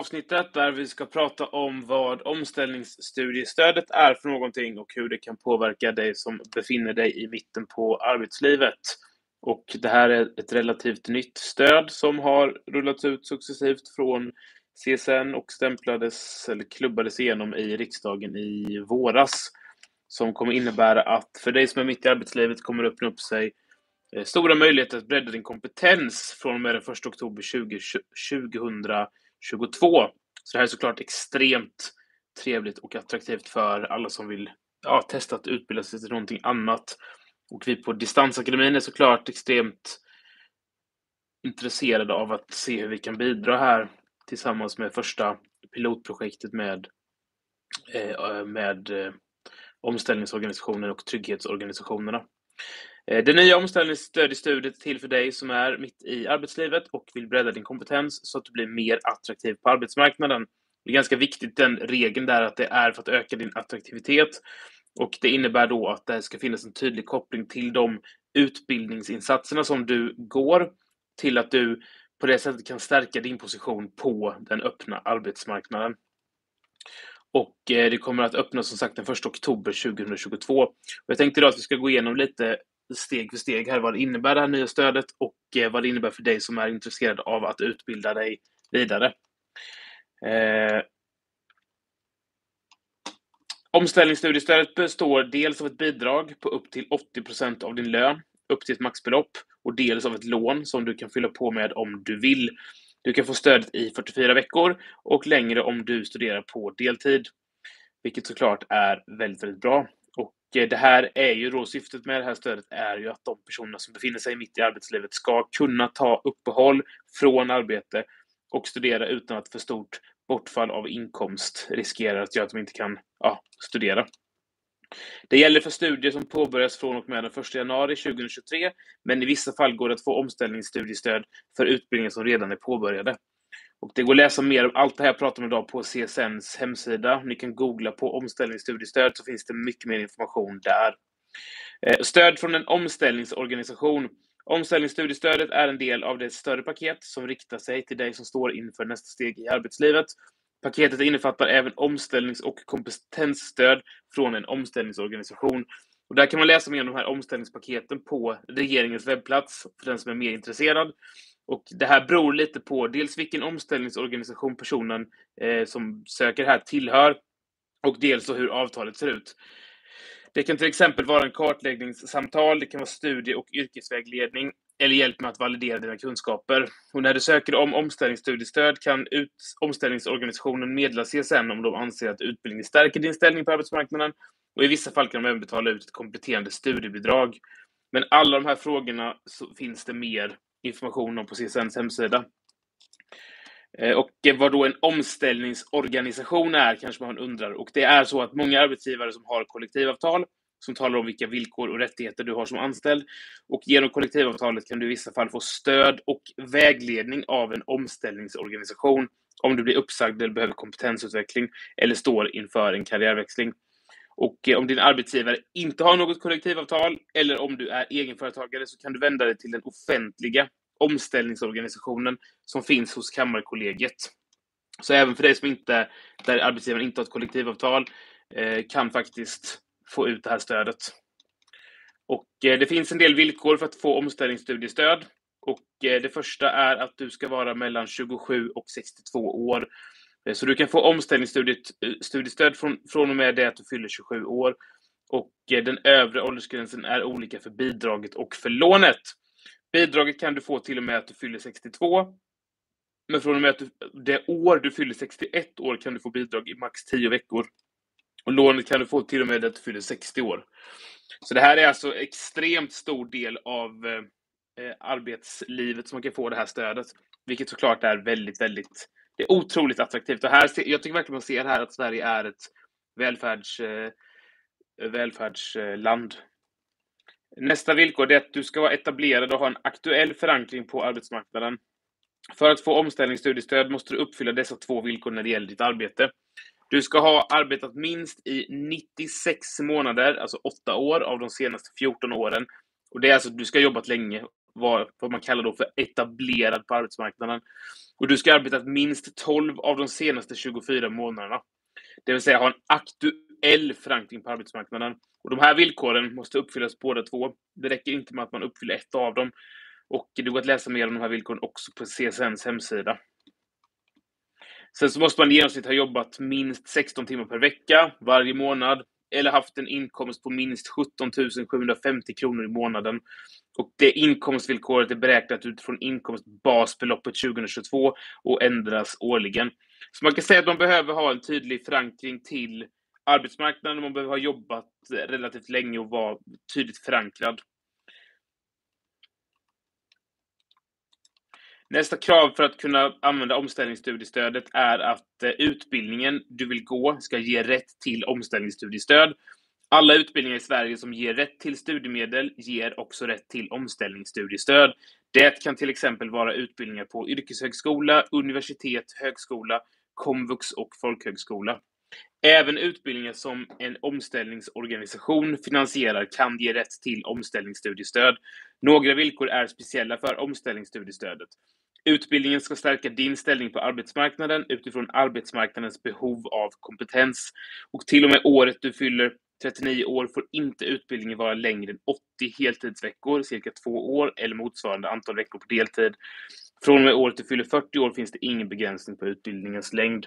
avsnittet där vi ska prata om vad omställningsstudiestödet är för någonting och hur det kan påverka dig som befinner dig i mitten på arbetslivet. Och det här är ett relativt nytt stöd som har rullats ut successivt från CSN och stämplades eller klubbades igenom i riksdagen i våras. Som kommer innebära att för dig som är mitt i arbetslivet kommer det öppna upp sig eh, stora möjligheter att bredda din kompetens från och med den 1 oktober 2022. Så det här är såklart extremt trevligt och attraktivt för alla som vill ja, testa att utbilda sig till någonting annat. Och vi på Distansakademin är såklart extremt intresserade av att se hur vi kan bidra här tillsammans med första pilotprojektet med, eh, med eh, omställningsorganisationer och trygghetsorganisationerna. Eh, det nya omställningsstöd i studiet är till för dig som är mitt i arbetslivet och vill bredda din kompetens så att du blir mer attraktiv på arbetsmarknaden. Det är ganska viktigt den regeln där att det är för att öka din attraktivitet och det innebär då att det ska finnas en tydlig koppling till de utbildningsinsatserna som du går till att du på det sättet kan stärka din position på den öppna arbetsmarknaden. Och eh, det kommer att öppna som sagt den 1 oktober 2022. Och jag tänkte idag att vi ska gå igenom lite steg för steg här vad det innebär det här nya stödet och eh, vad det innebär för dig som är intresserad av att utbilda dig vidare. Eh, Omställningsstudiestödet består dels av ett bidrag på upp till 80% av din lön, upp till ett maxbelopp, och dels av ett lån som du kan fylla på med om du vill. Du kan få stödet i 44 veckor och längre om du studerar på deltid, vilket såklart är väldigt, väldigt bra. Eh, det här är ju då syftet med det här stödet är ju att de personer som befinner sig mitt i arbetslivet ska kunna ta uppehåll från arbete och studera utan att för stort bortfall av inkomst riskerar att göra att de inte kan ja, studera. Det gäller för studier som påbörjas från och med den 1 januari 2023, men i vissa fall går det att få omställningsstudiestöd för utbildningar som redan är påbörjade. Och det går att läsa mer om allt det här jag pratar om idag på CSNs hemsida. Ni kan googla på omställningsstudiestöd så finns det mycket mer information där. Eh, stöd från en omställningsorganisation. Omställningsstudiestödet är en del av det större paket som riktar sig till dig som står inför nästa steg i arbetslivet. Paketet innefattar även omställnings och kompetensstöd från en omställningsorganisation. Och där kan man läsa mer om de här omställningspaketen på regeringens webbplats för den som är mer intresserad. Och det här beror lite på dels vilken omställningsorganisation personen eh, som söker här tillhör och dels hur avtalet ser ut. Det kan till exempel vara en kartläggningssamtal, det kan vara studie och yrkesvägledning eller hjälp med att validera dina kunskaper. Och när du söker om omställningsstudiestöd kan ut, omställningsorganisationen meddela CSN om de anser att utbildningen stärker din ställning på arbetsmarknaden och i vissa fall kan de även betala ut ett kompletterande studiebidrag. Men alla de här frågorna så finns det mer information om på CSNs hemsida. Eh, och vad då en omställningsorganisation är kanske man undrar. Och det är så att många arbetsgivare som har kollektivavtal som talar om vilka villkor och rättigheter du har som anställd. Och genom kollektivavtalet kan du i vissa fall få stöd och vägledning av en omställningsorganisation om du blir uppsagd eller behöver kompetensutveckling eller står inför en karriärväxling. Och eh, om din arbetsgivare inte har något kollektivavtal eller om du är egenföretagare så kan du vända dig till den offentliga omställningsorganisationen som finns hos Kammarkollegiet. Så även för dig som inte, där arbetsgivaren inte har ett kollektivavtal, eh, kan faktiskt få ut det här stödet. Och eh, det finns en del villkor för att få omställningsstudiestöd. Och det första är att du ska vara mellan 27 och 62 år. Eh, så du kan få omställningsstudiestöd eh, från, från och med det att du fyller 27 år. Och eh, den övre åldersgränsen är olika för bidraget och för lånet. Bidraget kan du få till och med att du fyller 62. Men från och med att du, det år du fyller 61 år kan du få bidrag i max 10 veckor. Och lånet kan du få till och med att du fyller 60 år. Så det här är alltså extremt stor del av eh, arbetslivet som man kan få det här stödet. Vilket såklart är väldigt, väldigt, det är otroligt attraktivt. Och här, jag tycker verkligen man ser här att Sverige är ett välfärds, eh, välfärdsland. Nästa villkor är att du ska vara etablerad och ha en aktuell förankring på arbetsmarknaden. För att få omställningsstudiestöd måste du uppfylla dessa två villkor när det gäller ditt arbete. Du ska ha arbetat minst i 96 månader, alltså 8 år av de senaste 14 åren. Och det är alltså, du ska ha jobbat länge vara vad man kallar då för etablerad på arbetsmarknaden. Och du ska ha arbetat minst 12 av de senaste 24 månaderna. Det vill säga ha en aktuell förankring på arbetsmarknaden. Och de här villkoren måste uppfyllas båda två. Det räcker inte med att man uppfyller ett av dem. Och det går att läsa mer om de här villkoren också på CSNs hemsida. Sen så måste man i genomsnitt ha jobbat minst 16 timmar per vecka varje månad eller haft en inkomst på minst 17 750 kronor i månaden. Och det inkomstvillkoret är beräknat utifrån inkomstbasbeloppet 2022 och ändras årligen. Så man kan säga att man behöver ha en tydlig förankring till arbetsmarknaden. Man behöver ha jobbat relativt länge och vara tydligt förankrad. Nästa krav för att kunna använda omställningsstudiestödet är att eh, utbildningen du vill gå ska ge rätt till omställningsstudiestöd. Alla utbildningar i Sverige som ger rätt till studiemedel ger också rätt till omställningsstudiestöd. Det kan till exempel vara utbildningar på yrkeshögskola, universitet, högskola, komvux och folkhögskola. Även utbildningar som en omställningsorganisation finansierar kan ge rätt till omställningsstudiestöd. Några villkor är speciella för omställningsstudiestödet. Utbildningen ska stärka din ställning på arbetsmarknaden utifrån arbetsmarknadens behov av kompetens. Och till och med året du fyller 39 år får inte utbildningen vara längre än 80 heltidsveckor, cirka två år, eller motsvarande antal veckor på deltid. Från och med året du fyller 40 år finns det ingen begränsning på utbildningens längd.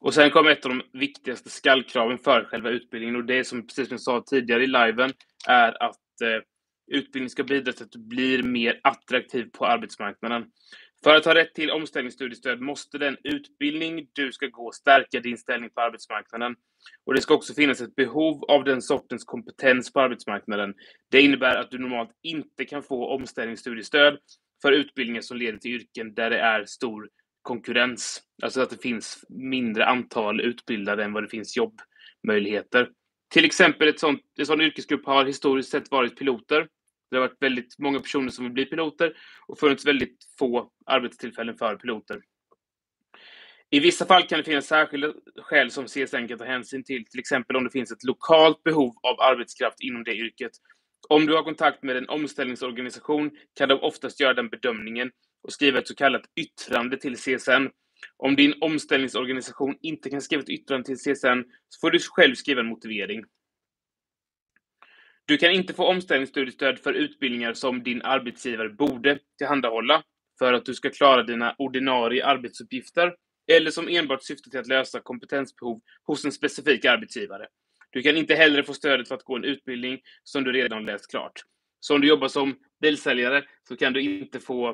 Och sen kommer ett av de viktigaste skallkraven för själva utbildningen och det som, precis som jag sa tidigare i liven, är att eh, utbildning ska bidra till att du blir mer attraktiv på arbetsmarknaden. För att ha rätt till omställningsstudiestöd måste den utbildning du ska gå stärka din ställning på arbetsmarknaden. Och det ska också finnas ett behov av den sortens kompetens på arbetsmarknaden. Det innebär att du normalt inte kan få omställningsstudiestöd för utbildningar som leder till yrken där det är stor konkurrens. Alltså att det finns mindre antal utbildade än vad det finns jobbmöjligheter. Till exempel ett sånt, en sån yrkesgrupp har historiskt sett varit piloter. Det har varit väldigt många personer som vill bli piloter och funnits väldigt få arbetstillfällen för piloter. I vissa fall kan det finnas särskilda skäl som CSN kan ta hänsyn till, till exempel om det finns ett lokalt behov av arbetskraft inom det yrket. Om du har kontakt med en omställningsorganisation kan de oftast göra den bedömningen och skriva ett så kallat yttrande till CSN. Om din omställningsorganisation inte kan skriva ett yttrande till CSN så får du själv skriva en motivering. Du kan inte få omställningsstudiestöd för utbildningar som din arbetsgivare borde tillhandahålla för att du ska klara dina ordinarie arbetsuppgifter eller som enbart syftar till att lösa kompetensbehov hos en specifik arbetsgivare. Du kan inte heller få stödet för att gå en utbildning som du redan läst klart. Så om du jobbar som bilsäljare så kan du inte få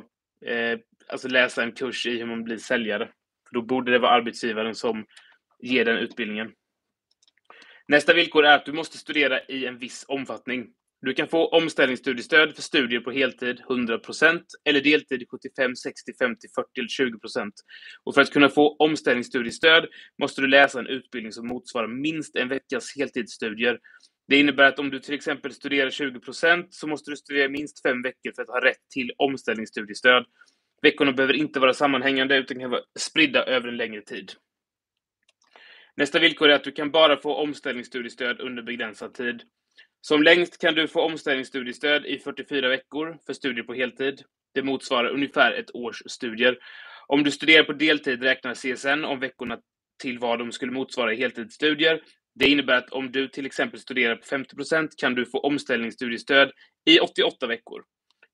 eh, alltså läsa en kurs i hur man blir säljare. För då borde det vara arbetsgivaren som ger den utbildningen. Nästa villkor är att du måste studera i en viss omfattning. Du kan få omställningsstudiestöd för studier på heltid 100% eller deltid 75, 60, 50, 40 eller 20 Och för att kunna få omställningsstudiestöd måste du läsa en utbildning som motsvarar minst en veckas heltidsstudier. Det innebär att om du till exempel studerar 20% så måste du studera minst fem veckor för att ha rätt till omställningsstudiestöd. Veckorna behöver inte vara sammanhängande utan kan vara spridda över en längre tid. Nästa villkor är att du kan bara få omställningsstudiestöd under begränsad tid. Som längst kan du få omställningsstudiestöd i 44 veckor för studier på heltid. Det motsvarar ungefär ett års studier. Om du studerar på deltid räknar CSN om veckorna till vad de skulle motsvara i heltidsstudier. Det innebär att om du till exempel studerar på 50% kan du få omställningsstudiestöd i 88 veckor.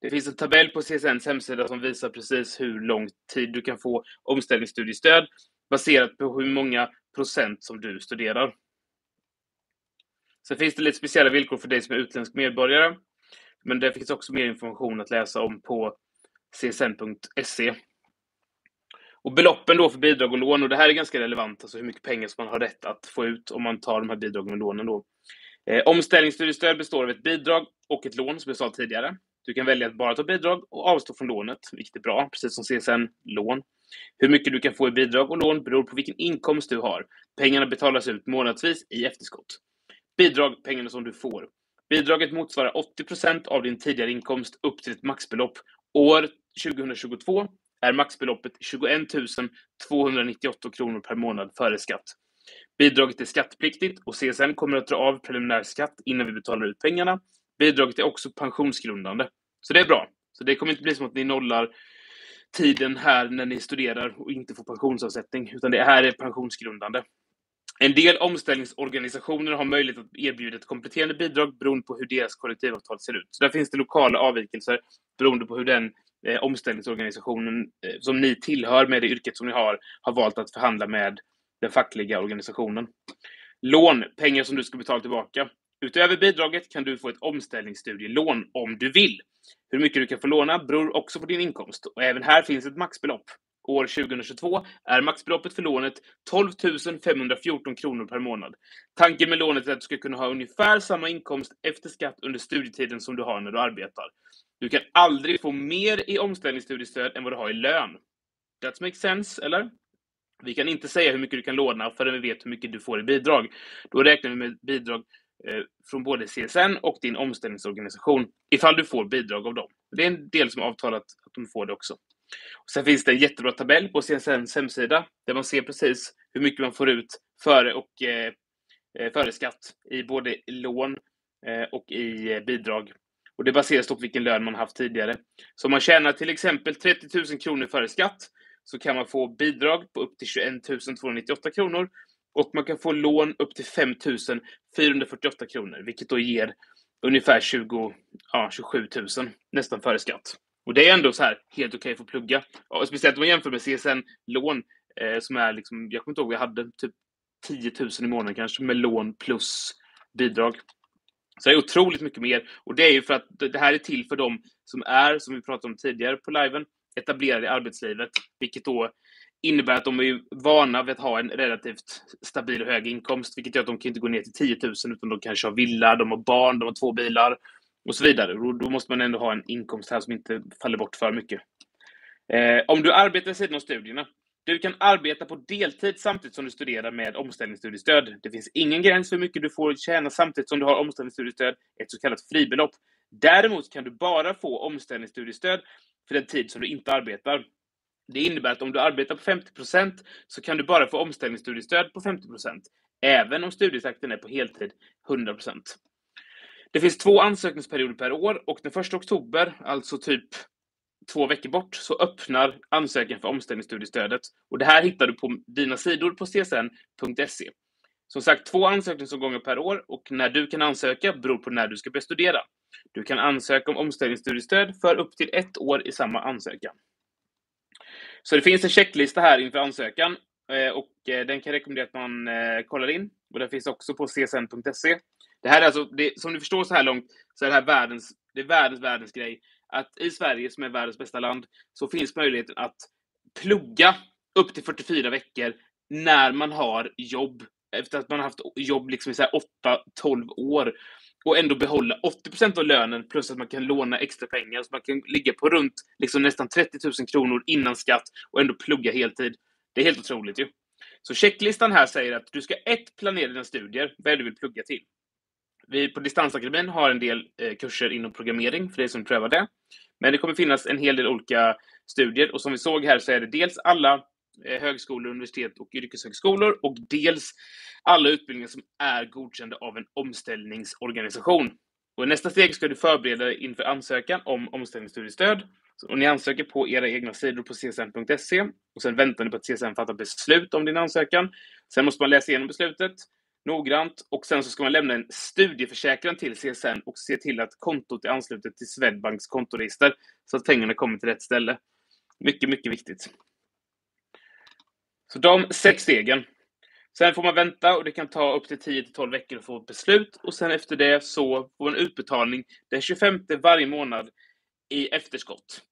Det finns en tabell på CSNs hemsida som visar precis hur lång tid du kan få omställningsstudiestöd baserat på hur många procent som du studerar. Sen finns det lite speciella villkor för dig som är utländsk medborgare. Men det finns också mer information att läsa om på csn.se. Och beloppen då för bidrag och lån, och det här är ganska relevant, alltså hur mycket pengar som man har rätt att få ut om man tar de här bidragen och lånen då. Eh, omställningsstudiestöd består av ett bidrag och ett lån, som jag sa tidigare. Du kan välja att bara ta bidrag och avstå från lånet, vilket är bra, precis som CSN-lån. Hur mycket du kan få i bidrag och lån beror på vilken inkomst du har. Pengarna betalas ut månadsvis i efterskott. Bidrag, pengarna som du får. Bidraget motsvarar 80% av din tidigare inkomst upp till ett maxbelopp. År 2022 är maxbeloppet 21 298 kronor per månad före skatt. Bidraget är skattepliktigt och CSN kommer att dra av preliminär skatt innan vi betalar ut pengarna. Bidraget är också pensionsgrundande. Så det är bra. Så det kommer inte bli som att ni nollar tiden här när ni studerar och inte får pensionsavsättning, utan det här är pensionsgrundande. En del omställningsorganisationer har möjlighet att erbjuda ett kompletterande bidrag beroende på hur deras kollektivavtal ser ut. Så där finns det lokala avvikelser beroende på hur den eh, omställningsorganisationen eh, som ni tillhör med det yrket som ni har, har valt att förhandla med den fackliga organisationen. Lån, pengar som du ska betala tillbaka. Utöver bidraget kan du få ett omställningsstudielån om du vill. Hur mycket du kan få låna beror också på din inkomst och även här finns ett maxbelopp. År 2022 är maxbeloppet för lånet 12 514 kronor per månad. Tanken med lånet är att du ska kunna ha ungefär samma inkomst efter skatt under studietiden som du har när du arbetar. Du kan aldrig få mer i omställningsstudiestöd än vad du har i lön. That makes sense, eller? Vi kan inte säga hur mycket du kan låna förrän vi vet hur mycket du får i bidrag. Då räknar vi med bidrag Eh, från både CSN och din omställningsorganisation ifall du får bidrag av dem. Det är en del som avtalat att de får det också. Och sen finns det en jättebra tabell på CSNs hemsida där man ser precis hur mycket man får ut före och eh, eh före skatt i både lån eh, och i eh, bidrag. Och det baseras på vilken lön man haft tidigare. Så om man tjänar till exempel 30 000 kronor före skatt så kan man få bidrag på upp till 21 298 kronor och man kan få lån upp till 5 448 kronor, vilket då ger ungefär 20, ja, 27 000 nästan före skatt. Och det är ändå så här helt okej okay för att plugga. Och speciellt om man jämför med CSN-lån eh, som är liksom, jag kommer inte ihåg, jag hade typ 10 000 i månaden kanske med lån plus bidrag. Så det är otroligt mycket mer. Och det är ju för att det här är till för dem som är, som vi pratade om tidigare på liven, etablerade i arbetslivet, vilket då innebär att de är vana vid att ha en relativt stabil och hög inkomst, vilket gör att de kan inte gå ner till 10 000, utan de kanske har villa, de har barn, de har två bilar och så vidare. Då måste man ändå ha en inkomst här som inte faller bort för mycket. Eh, om du arbetar sidan av studierna, du kan arbeta på deltid samtidigt som du studerar med omställningsstudiestöd. Det finns ingen gräns för hur mycket du får tjäna samtidigt som du har omställningsstudiestöd, ett så kallat fribelopp. Däremot kan du bara få omställningsstudiestöd för den tid som du inte arbetar. Det innebär att om du arbetar på 50% så kan du bara få omställningsstudiestöd på 50% även om studietakten är på heltid 100% Det finns två ansökningsperioder per år och den 1 oktober, alltså typ två veckor bort, så öppnar ansökan för omställningsstudiestödet. Och det här hittar du på dina sidor på csn.se. Som sagt, två ansökningsomgångar per år och när du kan ansöka beror på när du ska börja studera. Du kan ansöka om omställningsstudiestöd för upp till ett år i samma ansökan. Så det finns en checklista här inför ansökan eh, och eh, den kan jag rekommendera att man eh, kollar in. Och den finns också på csn.se. Det här är alltså, det, som ni förstår så här långt, så är det här världens, det är världens, världens grej. Att i Sverige, som är världens bästa land, så finns möjligheten att plugga upp till 44 veckor när man har jobb. Efter att man har haft jobb liksom i 8-12 år och ändå behålla 80% av lönen plus att man kan låna extra pengar. Så man kan ligga på runt liksom nästan 30 000 kronor innan skatt och ändå plugga heltid. Det är helt otroligt ju. Så checklistan här säger att du ska ett planera dina studier, vad du vill plugga till. Vi på Distansakademin har en del eh, kurser inom programmering för dig som prövar det. Men det kommer finnas en hel del olika studier och som vi såg här så är det dels alla Eh, högskolor, universitet och yrkeshögskolor och dels alla utbildningar som är godkända av en omställningsorganisation. Och I nästa steg ska du förbereda dig inför ansökan om omställningsstudiestöd. Och ni ansöker på era egna sidor på csn.se och sen väntar ni på att CSN fattar beslut om din ansökan. Sen måste man läsa igenom beslutet noggrant och sen så ska man lämna en studieförsäkran till CSN och se till att kontot är anslutet till Swedbanks kontoregister så att pengarna kommer till rätt ställe. Mycket, mycket viktigt. Så de sex stegen. Sen får man vänta och det kan ta upp till 10 till 12 veckor att få ett beslut och sen efter det så får man utbetalning den 25 varje månad i efterskott.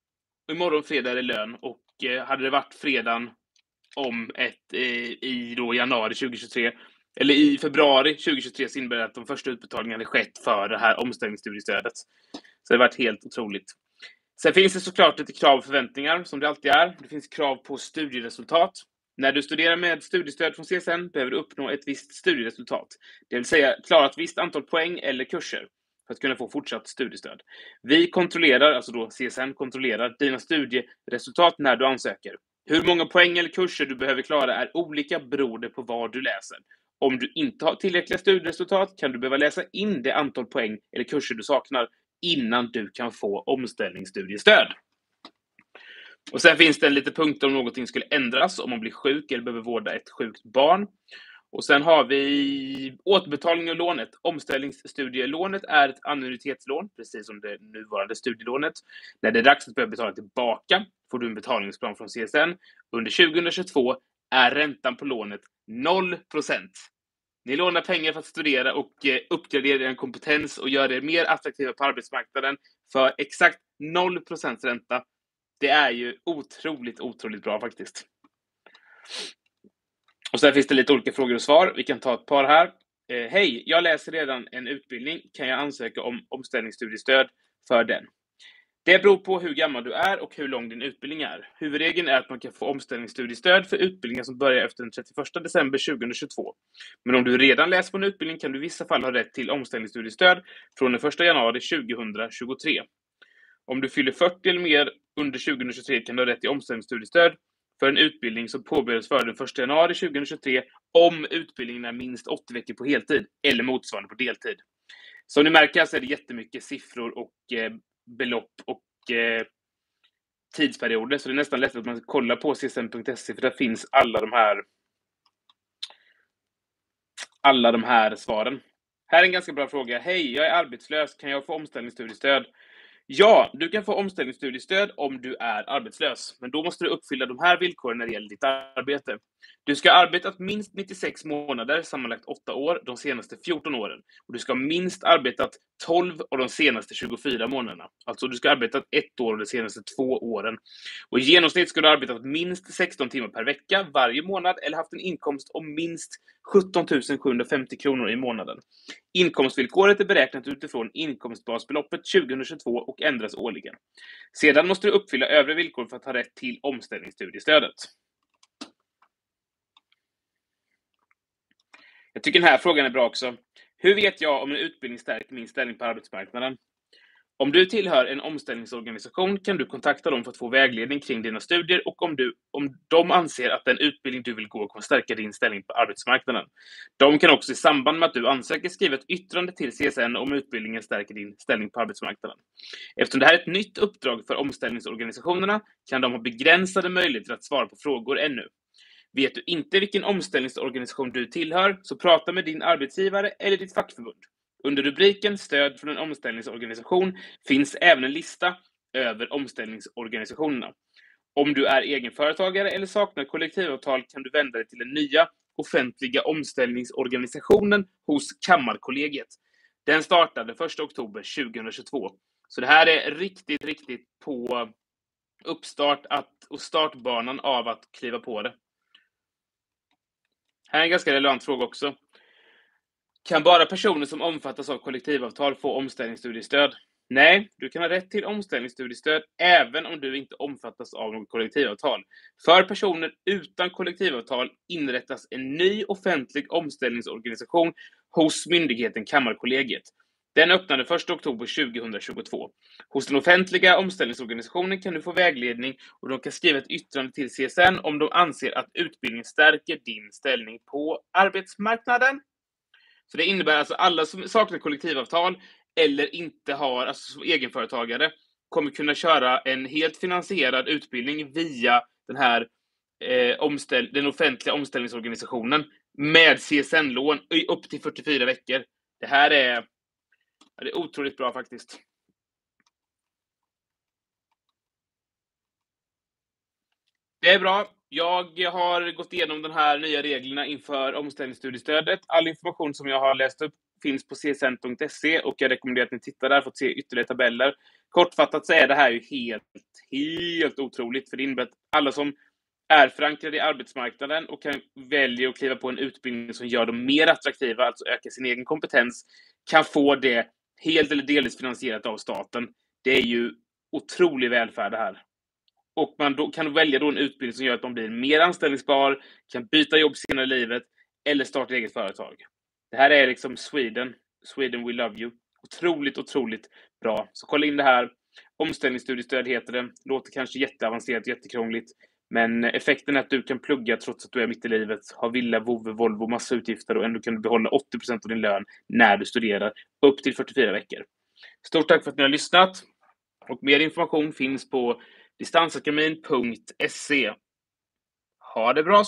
Imorgon fredag är det lön och eh, hade det varit fredagen om ett eh, i då januari 2023 eller i februari 2023 så innebär det att de första utbetalningarna skett för det här omställningsstudiestödet. Så det har varit helt otroligt. Sen finns det såklart lite krav och förväntningar som det alltid är. Det finns krav på studieresultat. När du studerar med studiestöd från CSN behöver du uppnå ett visst studieresultat, det vill säga klara ett visst antal poäng eller kurser för att kunna få fortsatt studiestöd. Vi kontrollerar, alltså då CSN kontrollerar, dina studieresultat när du ansöker. Hur många poäng eller kurser du behöver klara är olika beroende på vad du läser. Om du inte har tillräckliga studieresultat kan du behöva läsa in det antal poäng eller kurser du saknar innan du kan få omställningsstudiestöd. Och sen finns det lite punkter om någonting skulle ändras, om man blir sjuk eller behöver vårda ett sjukt barn. Och sen har vi återbetalning av lånet. Omställningsstudielånet är ett annuitetslån, precis som det nuvarande studielånet. När det är dags att börja betala tillbaka får du en betalningsplan från CSN. Under 2022 är räntan på lånet 0% Ni lånar pengar för att studera och eh, uppgradera er kompetens och göra er mer attraktiva på arbetsmarknaden för exakt 0% ränta. Det är ju otroligt, otroligt bra faktiskt. Och sen finns det lite olika frågor och svar. Vi kan ta ett par här. Eh, Hej, jag läser redan en utbildning. Kan jag ansöka om omställningsstudiestöd för den? Det beror på hur gammal du är och hur lång din utbildning är. Huvudregeln är att man kan få omställningsstudiestöd för utbildningar som börjar efter den 31 december 2022. Men om du redan läser på en utbildning kan du i vissa fall ha rätt till omställningsstudiestöd från den 1 januari 2023. Om du fyller 40 eller mer under 2023 kan du ha rätt till omställningsstudiestöd för en utbildning som påbörjas före den 1 januari 2023 om utbildningen är minst 80 veckor på heltid eller motsvarande på deltid. Som ni märker så är det jättemycket siffror och eh, belopp och eh, tidsperioder, så det är nästan lätt att man kollar på csn.se för där finns alla de här alla de här svaren. Här är en ganska bra fråga. Hej, jag är arbetslös. Kan jag få omställningsstudiestöd? Ja, du kan få omställningsstudiestöd om du är arbetslös, men då måste du uppfylla de här villkoren när det gäller ditt arbete. Du ska ha arbetat minst 96 månader, sammanlagt 8 år, de senaste 14 åren. Och du ska ha minst arbetat 12 av de senaste 24 månaderna. Alltså, du ska ha arbetat ett år av de senaste två åren. Och i genomsnitt ska du ha arbetat minst 16 timmar per vecka varje månad eller haft en inkomst om minst 17 750 kronor i månaden. Inkomstvillkoret är beräknat utifrån inkomstbasbeloppet 2022 och ändras årligen. Sedan måste du uppfylla övriga villkor för att ha rätt till omställningsstudiestödet. Jag tycker den här frågan är bra också. Hur vet jag om en utbildning stärker min ställning på arbetsmarknaden? Om du tillhör en omställningsorganisation kan du kontakta dem för att få vägledning kring dina studier och om, du, om de anser att den utbildning du vill gå kommer stärka din ställning på arbetsmarknaden. De kan också i samband med att du ansöker skriva ett yttrande till CSN om utbildningen stärker din ställning på arbetsmarknaden. Eftersom det här är ett nytt uppdrag för omställningsorganisationerna kan de ha begränsade möjligheter att svara på frågor ännu. Vet du inte vilken omställningsorganisation du tillhör, så prata med din arbetsgivare eller ditt fackförbund. Under rubriken Stöd från en omställningsorganisation finns även en lista över omställningsorganisationerna. Om du är egenföretagare eller saknar kollektivavtal kan du vända dig till den nya offentliga omställningsorganisationen hos Kammarkollegiet. Den startade 1 oktober 2022. Så det här är riktigt, riktigt på uppstart att, och startbanan av att kliva på det. Här är en ganska relevant fråga också. Kan bara personer som omfattas av kollektivavtal få omställningsstudiestöd? Nej, du kan ha rätt till omställningsstudiestöd även om du inte omfattas av något kollektivavtal. För personer utan kollektivavtal inrättas en ny offentlig omställningsorganisation hos myndigheten Kammarkollegiet. Den öppnade 1 oktober 2022. Hos den offentliga omställningsorganisationen kan du få vägledning och de kan skriva ett yttrande till CSN om de anser att utbildningen stärker din ställning på arbetsmarknaden. Så det innebär alltså alla som saknar kollektivavtal eller inte har, alltså som egenföretagare, kommer kunna köra en helt finansierad utbildning via den här eh, omställ den offentliga omställningsorganisationen med CSN-lån upp till 44 veckor. Det här är det är otroligt bra faktiskt. Det är bra. Jag har gått igenom de här nya reglerna inför omställningsstudiestödet. All information som jag har läst upp finns på csn.se och jag rekommenderar att ni tittar där för att se ytterligare tabeller. Kortfattat så är det här ju helt, helt otroligt, för det innebär att alla som är förankrade i arbetsmarknaden och kan välja att kliva på en utbildning som gör dem mer attraktiva, alltså öka sin egen kompetens, kan få det helt eller delvis finansierat av staten. Det är ju otrolig välfärd det här. Och man då, kan välja då en utbildning som gör att man blir mer anställningsbar, kan byta jobb senare i livet eller starta eget företag. Det här är liksom Sweden. Sweden we love you. Otroligt, otroligt bra. Så kolla in det här. Omställningsstudiestöd heter det. Låter kanske jätteavancerat, jättekrångligt. Men effekten är att du kan plugga trots att du är mitt i livet, ha villa, vovve, Volvo, massa utgifter och ändå kan du behålla 80% av din lön när du studerar, upp till 44 veckor. Stort tack för att ni har lyssnat! Och mer information finns på distansakademin.se. Ha det bra så